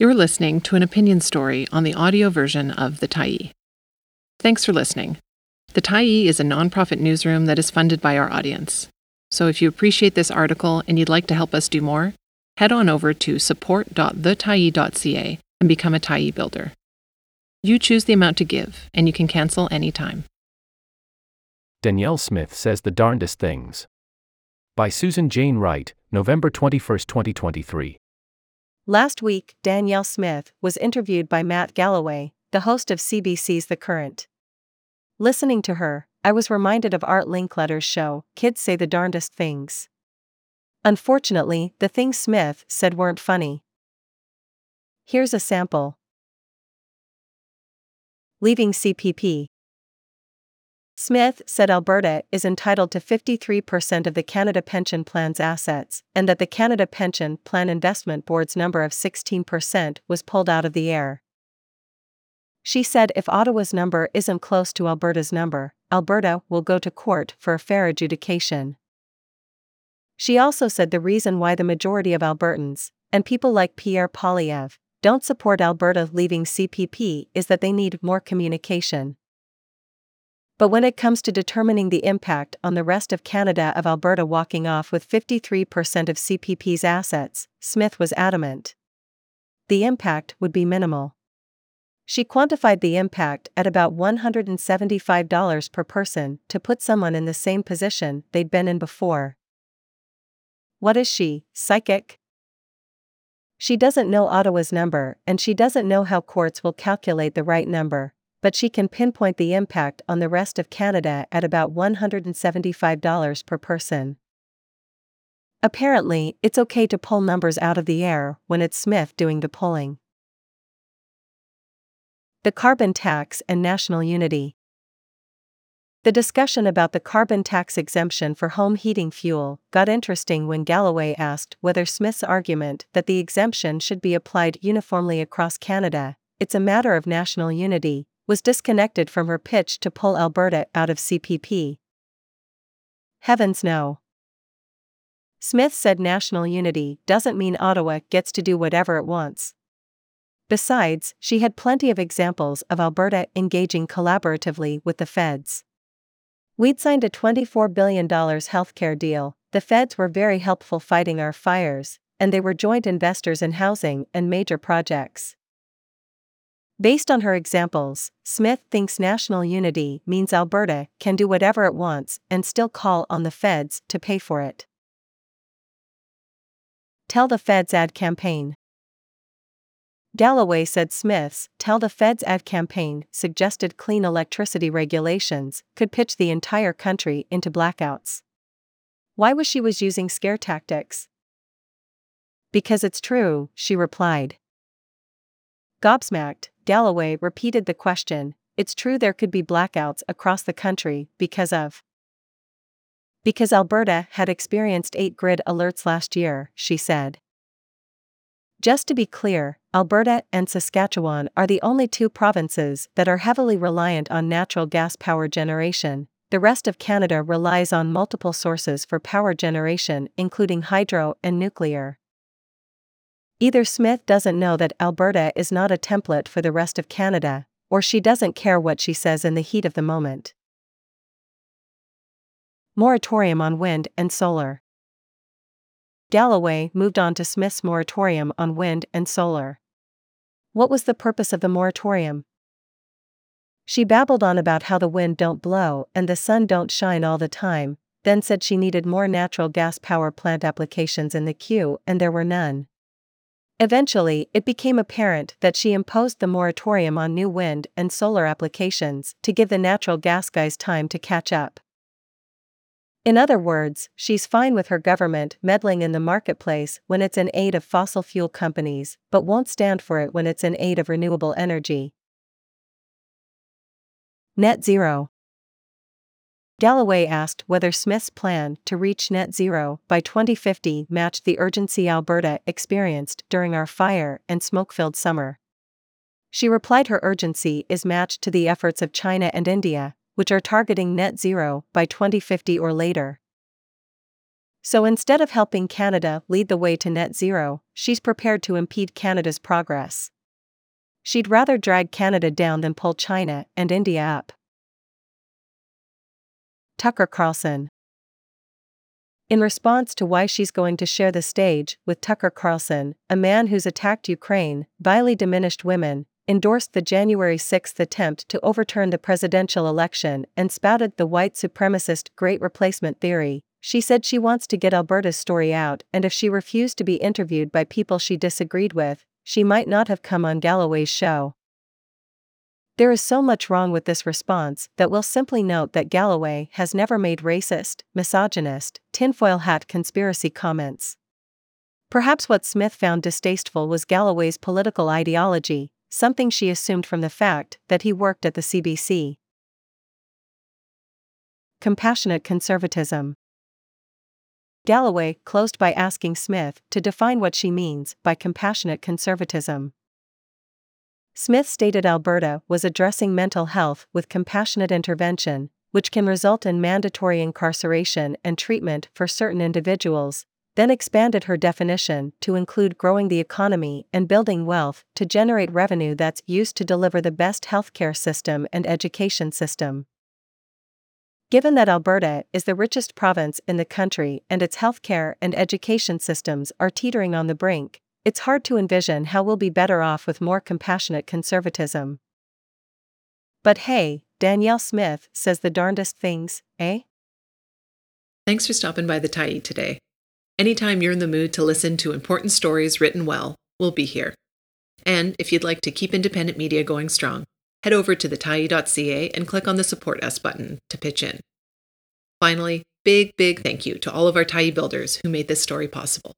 You're listening to an opinion story on the audio version of The Tyee. Thanks for listening. The Tyee is a nonprofit newsroom that is funded by our audience. So if you appreciate this article and you'd like to help us do more, head on over to support.thetyee.ca and become a Tyee builder. You choose the amount to give, and you can cancel anytime. Danielle Smith says the darndest things. By Susan Jane Wright, November 21, 2023. Last week, Danielle Smith was interviewed by Matt Galloway, the host of CBC's The Current. Listening to her, I was reminded of Art Linkletter's show, Kids Say the Darndest Things. Unfortunately, the things Smith said weren't funny. Here's a sample Leaving CPP. Smith said Alberta is entitled to 53% of the Canada Pension Plan's assets, and that the Canada Pension Plan Investment Board's number of 16% was pulled out of the air. She said if Ottawa's number isn't close to Alberta's number, Alberta will go to court for a fair adjudication. She also said the reason why the majority of Albertans, and people like Pierre Poilievre, don't support Alberta leaving CPP is that they need more communication. But when it comes to determining the impact on the rest of Canada of Alberta walking off with 53% of CPP's assets, Smith was adamant. The impact would be minimal. She quantified the impact at about $175 per person to put someone in the same position they'd been in before. What is she, psychic? She doesn't know Ottawa's number and she doesn't know how courts will calculate the right number, but she can pinpoint the impact on the rest of Canada at about $175 per person. Apparently, it's okay to pull numbers out of the air when it's Smith doing the pulling. The carbon tax and national unity. The discussion about the carbon tax exemption for home heating fuel got interesting when Galloway asked whether Smith's argument that the exemption should be applied uniformly across Canada, it's a matter of national unity, was disconnected from her pitch to pull Alberta out of CPP. Heavens no. Smith said national unity doesn't mean Ottawa gets to do whatever it wants. Besides, she had plenty of examples of Alberta engaging collaboratively with the feds. We'd signed a $24 billion healthcare deal, the feds were very helpful fighting our fires, and they were joint investors in housing and major projects. Based on her examples, Smith thinks national unity means Alberta can do whatever it wants and still call on the feds to pay for it. Tell the Feds ad campaign. Galloway said Smith's Tell the Feds ad campaign suggested clean electricity regulations could pitch the entire country into blackouts. Why was she was using scare tactics? Because it's true, she replied. Gobsmacked, Galloway repeated the question It's true there could be blackouts across the country because of. Because Alberta had experienced eight grid alerts last year, she said. Just to be clear, Alberta and Saskatchewan are the only two provinces that are heavily reliant on natural gas power generation. The rest of Canada relies on multiple sources for power generation, including hydro and nuclear. Either Smith doesn't know that Alberta is not a template for the rest of Canada, or she doesn't care what she says in the heat of the moment. Moratorium on wind and solar. Galloway moved on to Smith's moratorium on wind and solar. What was the purpose of the moratorium? She babbled on about how the wind don't blow and the sun don't shine all the time, then said she needed more natural gas power plant applications in the queue and there were none. Eventually, it became apparent that she imposed the moratorium on new wind and solar applications to give the natural gas guys time to catch up. In other words, she's fine with her government meddling in the marketplace when it's in aid of fossil fuel companies, but won't stand for it when it's in aid of renewable energy. Net Zero Galloway asked whether Smith's plan to reach net zero by 2050 matched the urgency Alberta experienced during our fire and smoke filled summer. She replied her urgency is matched to the efforts of China and India, which are targeting net zero by 2050 or later. So instead of helping Canada lead the way to net zero, she's prepared to impede Canada's progress. She'd rather drag Canada down than pull China and India up. Tucker Carlson in response to why she's going to share the stage with Tucker Carlson, a man who's attacked Ukraine, vilely diminished women, endorsed the January 6 attempt to overturn the presidential election, and spouted the white supremacist Great Replacement theory. She said she wants to get Alberta's story out, and if she refused to be interviewed by people she disagreed with, she might not have come on Galloway's show. There is so much wrong with this response that we'll simply note that Galloway has never made racist, misogynist, tinfoil hat conspiracy comments. Perhaps what Smith found distasteful was Galloway's political ideology, something she assumed from the fact that he worked at the CBC. Compassionate conservatism. Galloway closed by asking Smith to define what she means by compassionate conservatism. Smith stated Alberta was addressing mental health with compassionate intervention, which can result in mandatory incarceration and treatment for certain individuals, then expanded her definition to include growing the economy and building wealth to generate revenue that's used to deliver the best healthcare system and education system. Given that Alberta is the richest province in the country and its healthcare and education systems are teetering on the brink, it's hard to envision how we'll be better off with more compassionate conservatism. But hey, Danielle Smith says the darndest things, eh? Thanks for stopping by the Tyee today. Anytime you're in the mood to listen to important stories written well, we'll be here. And if you'd like to keep independent media going strong, head over to thetyee.ca and click on the Support Us button to pitch in. Finally, big, big thank you to all of our Tyee builders who made this story possible.